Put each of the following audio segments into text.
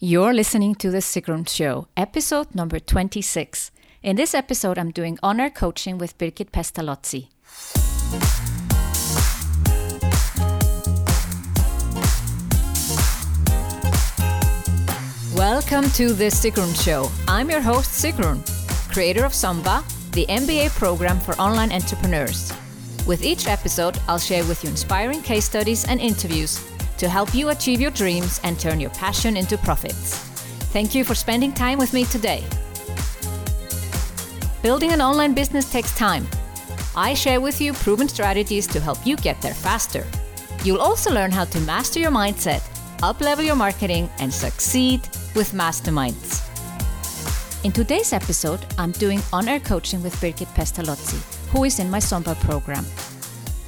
You're listening to The Sigrun Show, episode number 26. In this episode, I'm doing on air coaching with Birgit Pestalozzi. Welcome to The Sigrun Show. I'm your host, Sigrun, creator of SUMBA, the MBA program for online entrepreneurs. With each episode, I'll share with you inspiring case studies and interviews to help you achieve your dreams and turn your passion into profits. Thank you for spending time with me today. Building an online business takes time. I share with you proven strategies to help you get there faster. You'll also learn how to master your mindset, uplevel your marketing, and succeed with masterminds. In today's episode, I'm doing on air coaching with Birgit Pestalozzi, who is in my SUMBA program.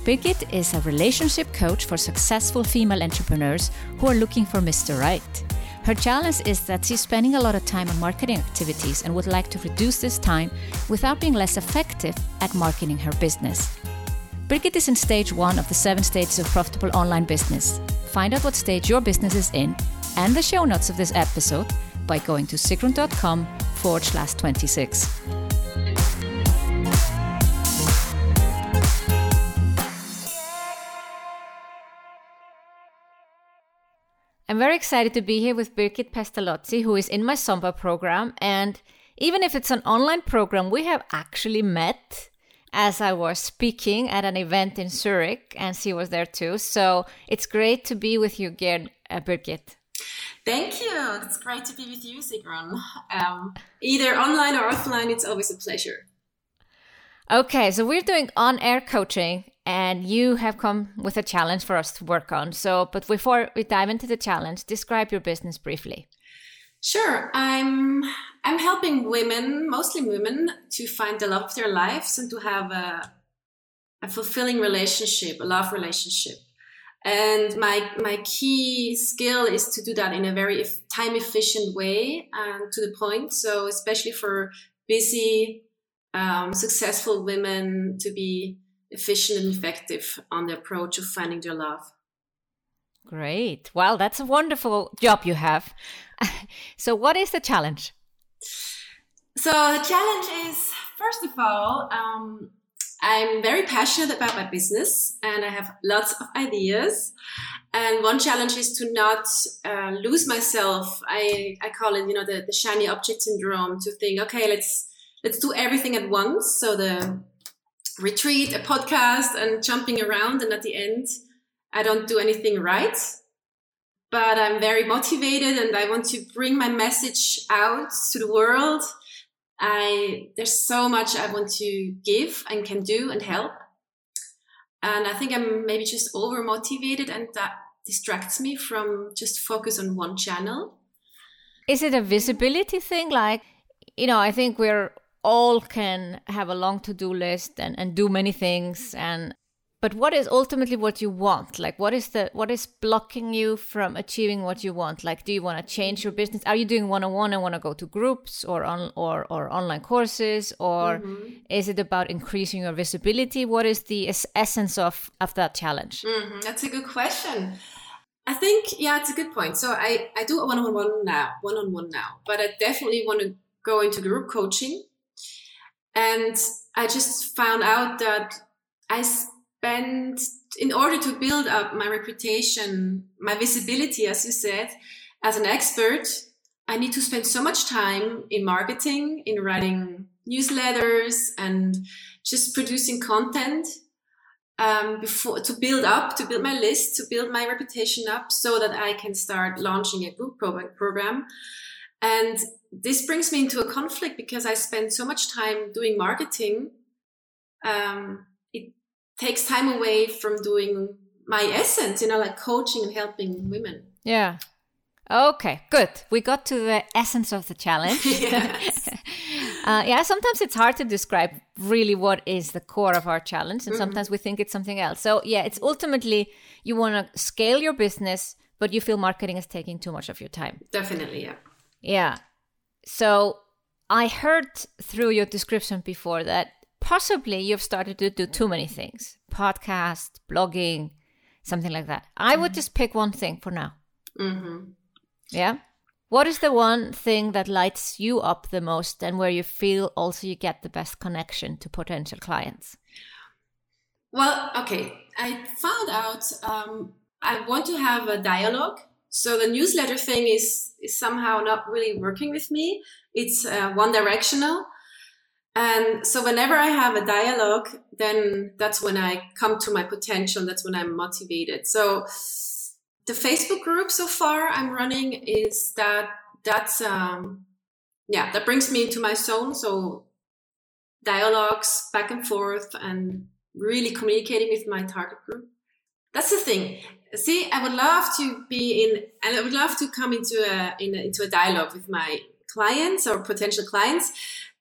Birgit is a relationship coach for successful female entrepreneurs who are looking for Mr. Right. Her challenge is that she's spending a lot of time on marketing activities and would like to reduce this time without being less effective at marketing her business. Birgit is in stage one of the seven stages of profitable online business. Find out what stage your business is in and the show notes of this episode by going to sigrun.com forward slash 26. I'm very excited to be here with Birgit Pestalozzi, who is in my SUMBA program. And even if it's an online program, we have actually met as I was speaking at an event in Zurich, and she was there too. So it's great to be with you again, uh, Birgit. Thank you. It's great to be with you, Sigrun. Um, either online or offline, it's always a pleasure. Okay, so we're doing on air coaching and you have come with a challenge for us to work on. So, but before we dive into the challenge, describe your business briefly. Sure, I'm I'm helping women, mostly women, to find the love of their lives and to have a a fulfilling relationship, a love relationship. And my my key skill is to do that in a very time efficient way and to the point. So especially for busy, um, successful women to be efficient and effective on the approach of finding their love. Great. Well, that's a wonderful job you have. so, what is the challenge? So, the challenge is first of all, um, I'm very passionate about my business and I have lots of ideas. And one challenge is to not uh, lose myself. I, I call it, you know, the, the shiny object syndrome to think, okay, let's, let's do everything at once. So the retreat, a podcast, and jumping around. And at the end, I don't do anything right. But I'm very motivated and I want to bring my message out to the world. I, there's so much I want to give and can do and help. And I think I'm maybe just over motivated and that distracts me from just focus on one channel. Is it a visibility thing? Like, you know, I think we're all can have a long to-do list and, and do many things. And but what is ultimately what you want? Like what is the what is blocking you from achieving what you want? Like do you want to change your business? Are you doing one-on-one and want to go to groups or on or, or online courses? Or mm-hmm. is it about increasing your visibility? What is the es- essence of of that challenge? Mm-hmm. that's a good question. I think yeah, it's a good point. So I I do a one on one now, one on one now, but I definitely want to go into group coaching and I just found out that I spent, in order to build up my reputation, my visibility, as you said, as an expert, I need to spend so much time in marketing, in writing newsletters and just producing content um, before to build up, to build my list, to build my reputation up so that I can start launching a group program. And this brings me into a conflict because I spend so much time doing marketing. Um, it takes time away from doing my essence, you know, like coaching and helping women. Yeah. Okay, good. We got to the essence of the challenge. uh, yeah, sometimes it's hard to describe really what is the core of our challenge, and mm-hmm. sometimes we think it's something else. So, yeah, it's ultimately you want to scale your business, but you feel marketing is taking too much of your time. Definitely, yeah. Yeah. So I heard through your description before that possibly you've started to do too many things podcast, blogging, something like that. I mm-hmm. would just pick one thing for now. Mm-hmm. Yeah. What is the one thing that lights you up the most and where you feel also you get the best connection to potential clients? Well, okay. I found out um, I want to have a dialogue. So the newsletter thing is, is somehow not really working with me. It's uh, one directional. And so whenever I have a dialogue, then that's when I come to my potential. That's when I'm motivated. So the Facebook group so far I'm running is that that's um yeah that brings me into my zone. So dialogues back and forth and really communicating with my target group. That's the thing. See, I would love to be in, and I would love to come into a, in a, into a dialogue with my clients or potential clients.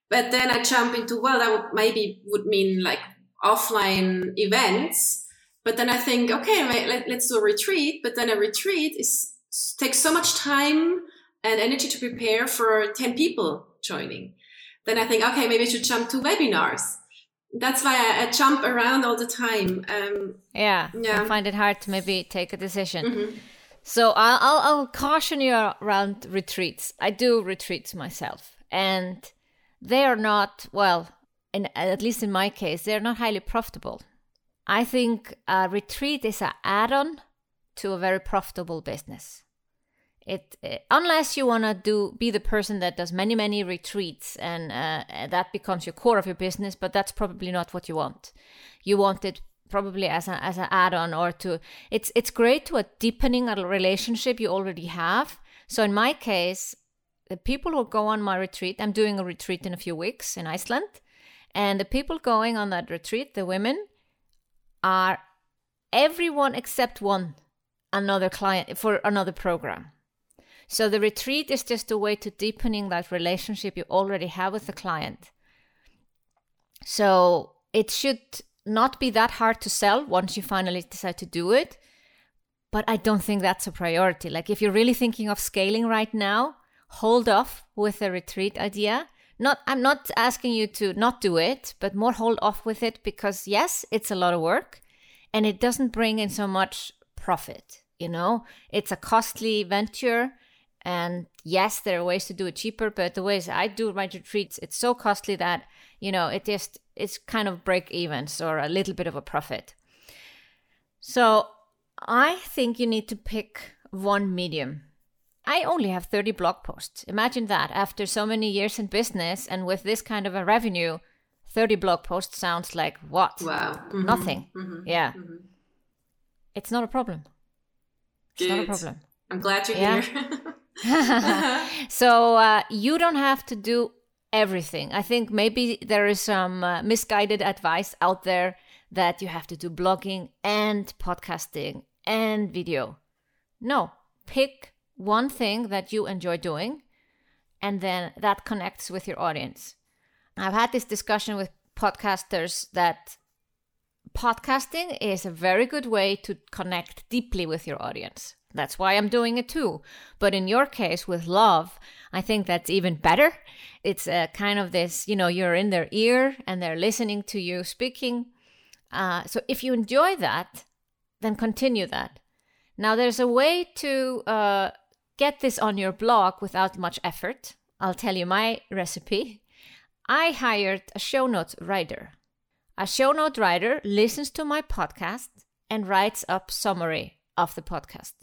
But then I jump into, well, that would maybe would mean like offline events but then I think, okay, let, us do a retreat. But then a retreat is takes so much time and energy to prepare for 10 people joining. Then I think, okay, maybe I should jump to webinars. That's why I, I jump around all the time. Um, yeah, yeah, I find it hard to maybe take a decision. Mm-hmm. So I'll, I'll, I'll caution you around retreats. I do retreats myself, and they are not well. In, at least in my case, they're not highly profitable. I think a retreat is an add on to a very profitable business. It, it eh, unless you want to do be the person that does many many retreats and uh, that becomes your core of your business but that's probably not what you want you want it probably as a, as an add-on or to it's it's great to a deepening a relationship you already have so in my case the people who go on my retreat i'm doing a retreat in a few weeks in iceland and the people going on that retreat the women are everyone except one another client for another program. So the retreat is just a way to deepening that relationship you already have with the client. So it should not be that hard to sell once you finally decide to do it. But I don't think that's a priority. Like if you're really thinking of scaling right now, hold off with the retreat idea not i'm not asking you to not do it but more hold off with it because yes it's a lot of work and it doesn't bring in so much profit you know it's a costly venture and yes there are ways to do it cheaper but the ways i do my retreats it's so costly that you know it just it's kind of break evens or a little bit of a profit so i think you need to pick one medium I only have 30 blog posts. Imagine that after so many years in business and with this kind of a revenue, 30 blog posts sounds like what? Wow. Mm-hmm. Nothing. Mm-hmm. Yeah. Mm-hmm. It's not a problem. It's Good. not a problem. I'm glad you're yeah. here. so uh, you don't have to do everything. I think maybe there is some uh, misguided advice out there that you have to do blogging and podcasting and video. No, pick one thing that you enjoy doing, and then that connects with your audience. I've had this discussion with podcasters that podcasting is a very good way to connect deeply with your audience. That's why I'm doing it too. But in your case, with love, I think that's even better. It's a kind of this, you know, you're in their ear and they're listening to you speaking. Uh, so if you enjoy that, then continue that. Now, there's a way to uh, get this on your blog without much effort, I'll tell you my recipe. I hired a show notes writer. A show note writer listens to my podcast and writes up summary of the podcast.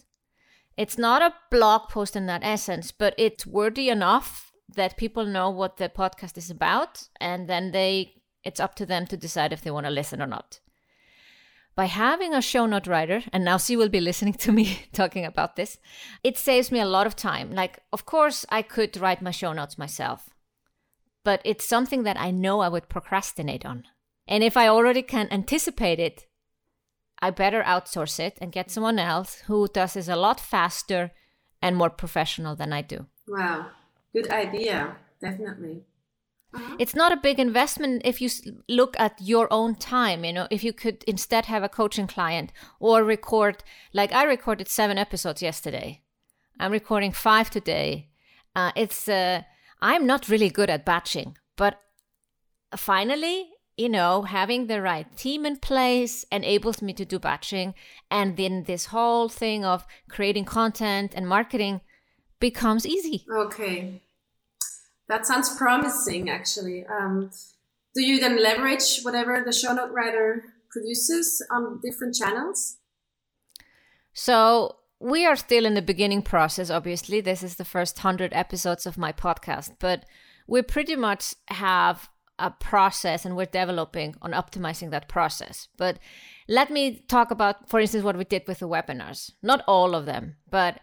It's not a blog post in that essence, but it's wordy enough that people know what the podcast is about and then they it's up to them to decide if they want to listen or not by having a show note writer, and now she will be listening to me talking about this, it saves me a lot of time. Like, of course, I could write my show notes myself, but it's something that I know I would procrastinate on. And if I already can anticipate it, I better outsource it and get someone else who does this a lot faster and more professional than I do. Wow, good idea, definitely. Uh-huh. It's not a big investment if you look at your own time. You know, if you could instead have a coaching client or record, like I recorded seven episodes yesterday. I'm recording five today. Uh, it's uh, I'm not really good at batching, but finally, you know, having the right team in place enables me to do batching, and then this whole thing of creating content and marketing becomes easy. Okay. That sounds promising, actually. Um, do you then leverage whatever the show note writer produces on different channels? So we are still in the beginning process, obviously. This is the first 100 episodes of my podcast, but we pretty much have a process and we're developing on optimizing that process. But let me talk about, for instance, what we did with the webinars. Not all of them, but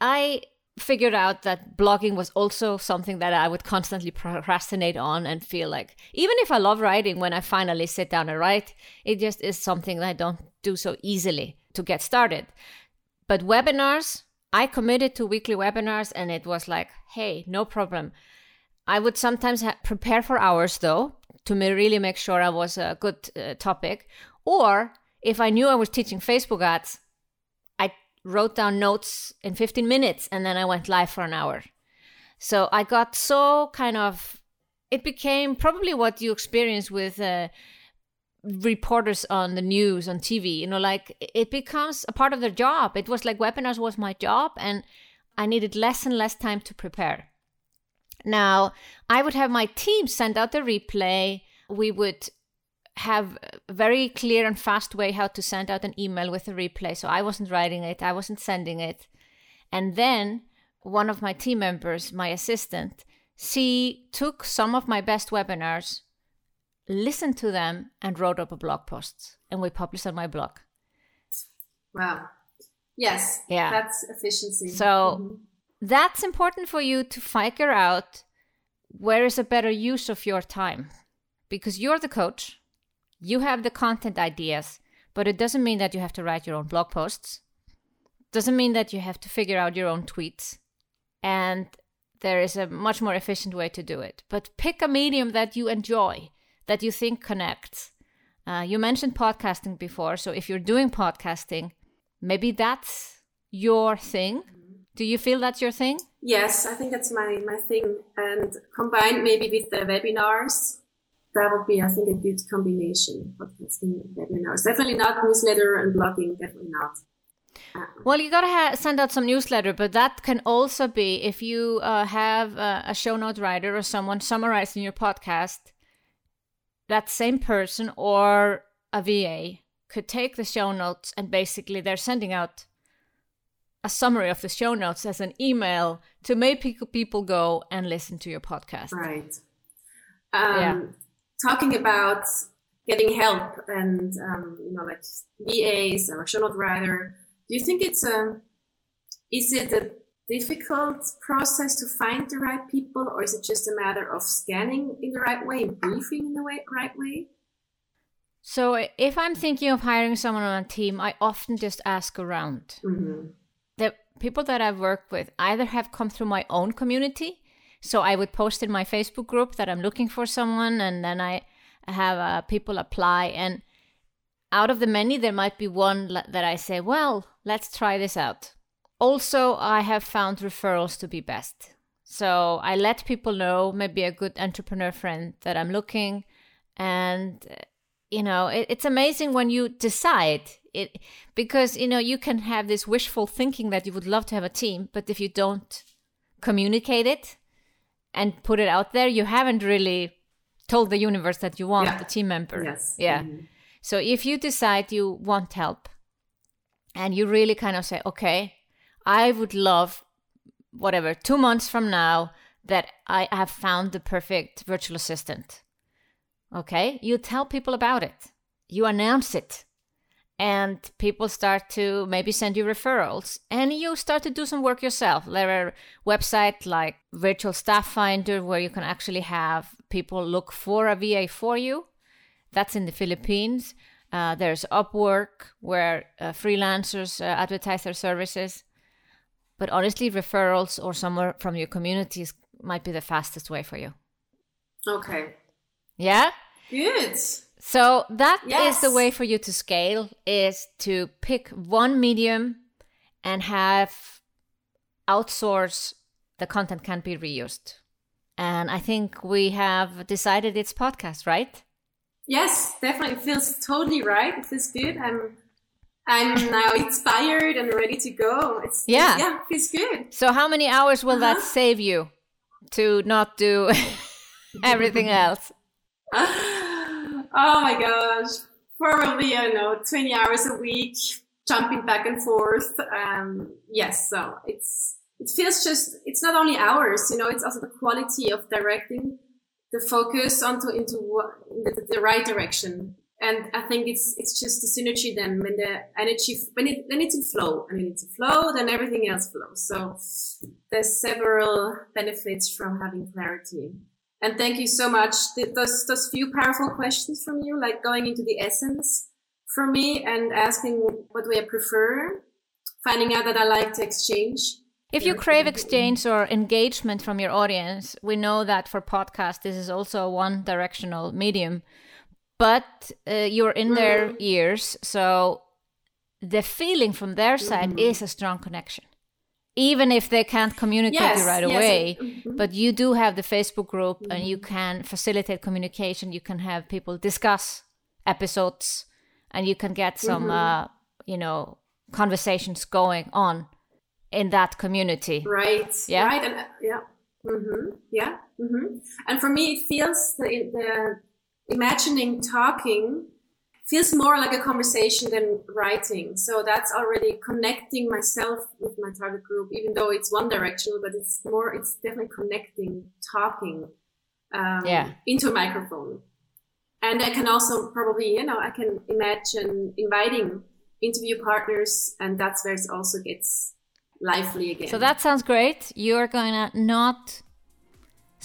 I figured out that blogging was also something that I would constantly procrastinate on and feel like, even if I love writing, when I finally sit down and write, it just is something that I don't do so easily to get started. But webinars, I committed to weekly webinars and it was like, hey, no problem. I would sometimes ha- prepare for hours though to really make sure I was a good uh, topic. Or if I knew I was teaching Facebook ads, I wrote down notes in 15 minutes and then I went live for an hour. So I got so kind of, it became probably what you experience with uh, reporters on the news on TV. You know, like it becomes a part of their job. It was like webinars was my job, and I needed less and less time to prepare. Now, I would have my team send out the replay. We would have a very clear and fast way how to send out an email with a replay. So I wasn't writing it, I wasn't sending it. And then one of my team members, my assistant, she took some of my best webinars listened to them and wrote up a blog post and we published on my blog wow yes yeah that's efficiency so mm-hmm. That's important for you to figure out where is a better use of your time because you're the coach you have the content ideas but it doesn't mean that you have to write your own blog posts doesn't mean that you have to figure out your own tweets and there is a much more efficient way to do it but pick a medium that you enjoy that you think connects. Uh, you mentioned podcasting before, so if you're doing podcasting, maybe that's your thing. Do you feel that's your thing? Yes, I think that's my, my thing. And combined maybe with the webinars, that would be, I think, a good combination. Podcasting webinars. Definitely not newsletter and blogging, definitely not. Uh, well, you gotta ha- send out some newsletter, but that can also be if you uh, have a, a show note writer or someone summarizing your podcast that same person or a VA could take the show notes and basically they're sending out a summary of the show notes as an email to make people go and listen to your podcast. Right. Um, yeah. Talking about getting help and um, you know like VAs or show note writer, do you think it's a is it a difficult process to find the right people, or is it just a matter of scanning in the right way, briefing in the way, right way? So, if I'm thinking of hiring someone on a team, I often just ask around. Mm-hmm. The people that I've worked with either have come through my own community. So, I would post in my Facebook group that I'm looking for someone, and then I have uh, people apply. And out of the many, there might be one that I say, well, let's try this out also, I have found referrals to be best. So I let people know, maybe a good entrepreneur friend, that I'm looking. And, you know, it, it's amazing when you decide it because, you know, you can have this wishful thinking that you would love to have a team, but if you don't communicate it and put it out there, you haven't really told the universe that you want yeah. a team member. Yes. Yeah. Mm-hmm. So if you decide you want help and you really kind of say, okay, I would love, whatever, two months from now, that I have found the perfect virtual assistant. Okay, you tell people about it, you announce it, and people start to maybe send you referrals, and you start to do some work yourself. There are websites like Virtual Staff Finder where you can actually have people look for a VA for you. That's in the Philippines. Uh, there's Upwork where uh, freelancers uh, advertise their services. But honestly, referrals or somewhere from your communities might be the fastest way for you. Okay. Yeah? Good. So that yes. is the way for you to scale is to pick one medium and have outsource the content can be reused. And I think we have decided it's podcast, right? Yes, definitely. It feels totally right. It feels good. I'm I'm now inspired and ready to go. It's yeah, it's, yeah, feels good. So, how many hours will uh-huh. that save you to not do everything else? oh my gosh, probably I know twenty hours a week, jumping back and forth. Um, yes, so it's it feels just it's not only hours, you know, it's also the quality of directing the focus onto into the, the right direction and I think it's it's just the synergy then when the energy when it when it's in flow and when it's in flow then everything else flows. So there's several benefits from having clarity. And thank you so much. Those those few powerful questions from you, like going into the essence for me and asking what do I prefer, finding out that I like to exchange. If you crave exchange or engagement from your audience, we know that for podcast this is also a one directional medium but uh, you're in their ears so the feeling from their side mm-hmm. is a strong connection even if they can't communicate yes, you right yes. away mm-hmm. but you do have the facebook group mm-hmm. and you mm-hmm. can facilitate communication you can have people discuss episodes and you can get some mm-hmm. uh, you know conversations going on in that community right yeah right and uh, yeah mm-hmm. yeah mm-hmm. and for me it feels the, the imagining talking feels more like a conversation than writing. So that's already connecting myself with my target group, even though it's one directional, but it's more, it's definitely connecting, talking um, yeah. into a microphone. And I can also probably, you know, I can imagine inviting interview partners, and that's where it also gets lively again. So that sounds great. You're going to not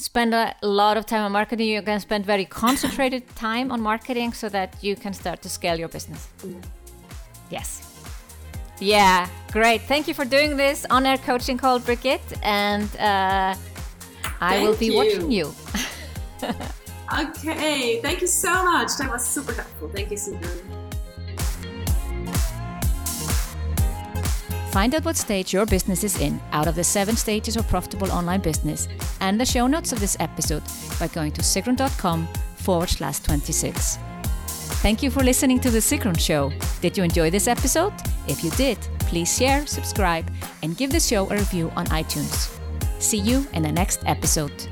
spend a lot of time on marketing. You're going to spend very concentrated time on marketing so that you can start to scale your business. Yes. Yeah great. Thank you for doing this on air coaching call Birgit and uh, i will be you. watching you. Okay thank you so much. That was super helpful. Thank you super Find out what stage your business is in out of the seven stages of profitable online business and the show notes of this episode by going to sigrun.com forward slash 26. Thank you for listening to The Sigrun Show. Did you enjoy this episode? If you did, please share, subscribe, and give the show a review on iTunes. See you in the next episode.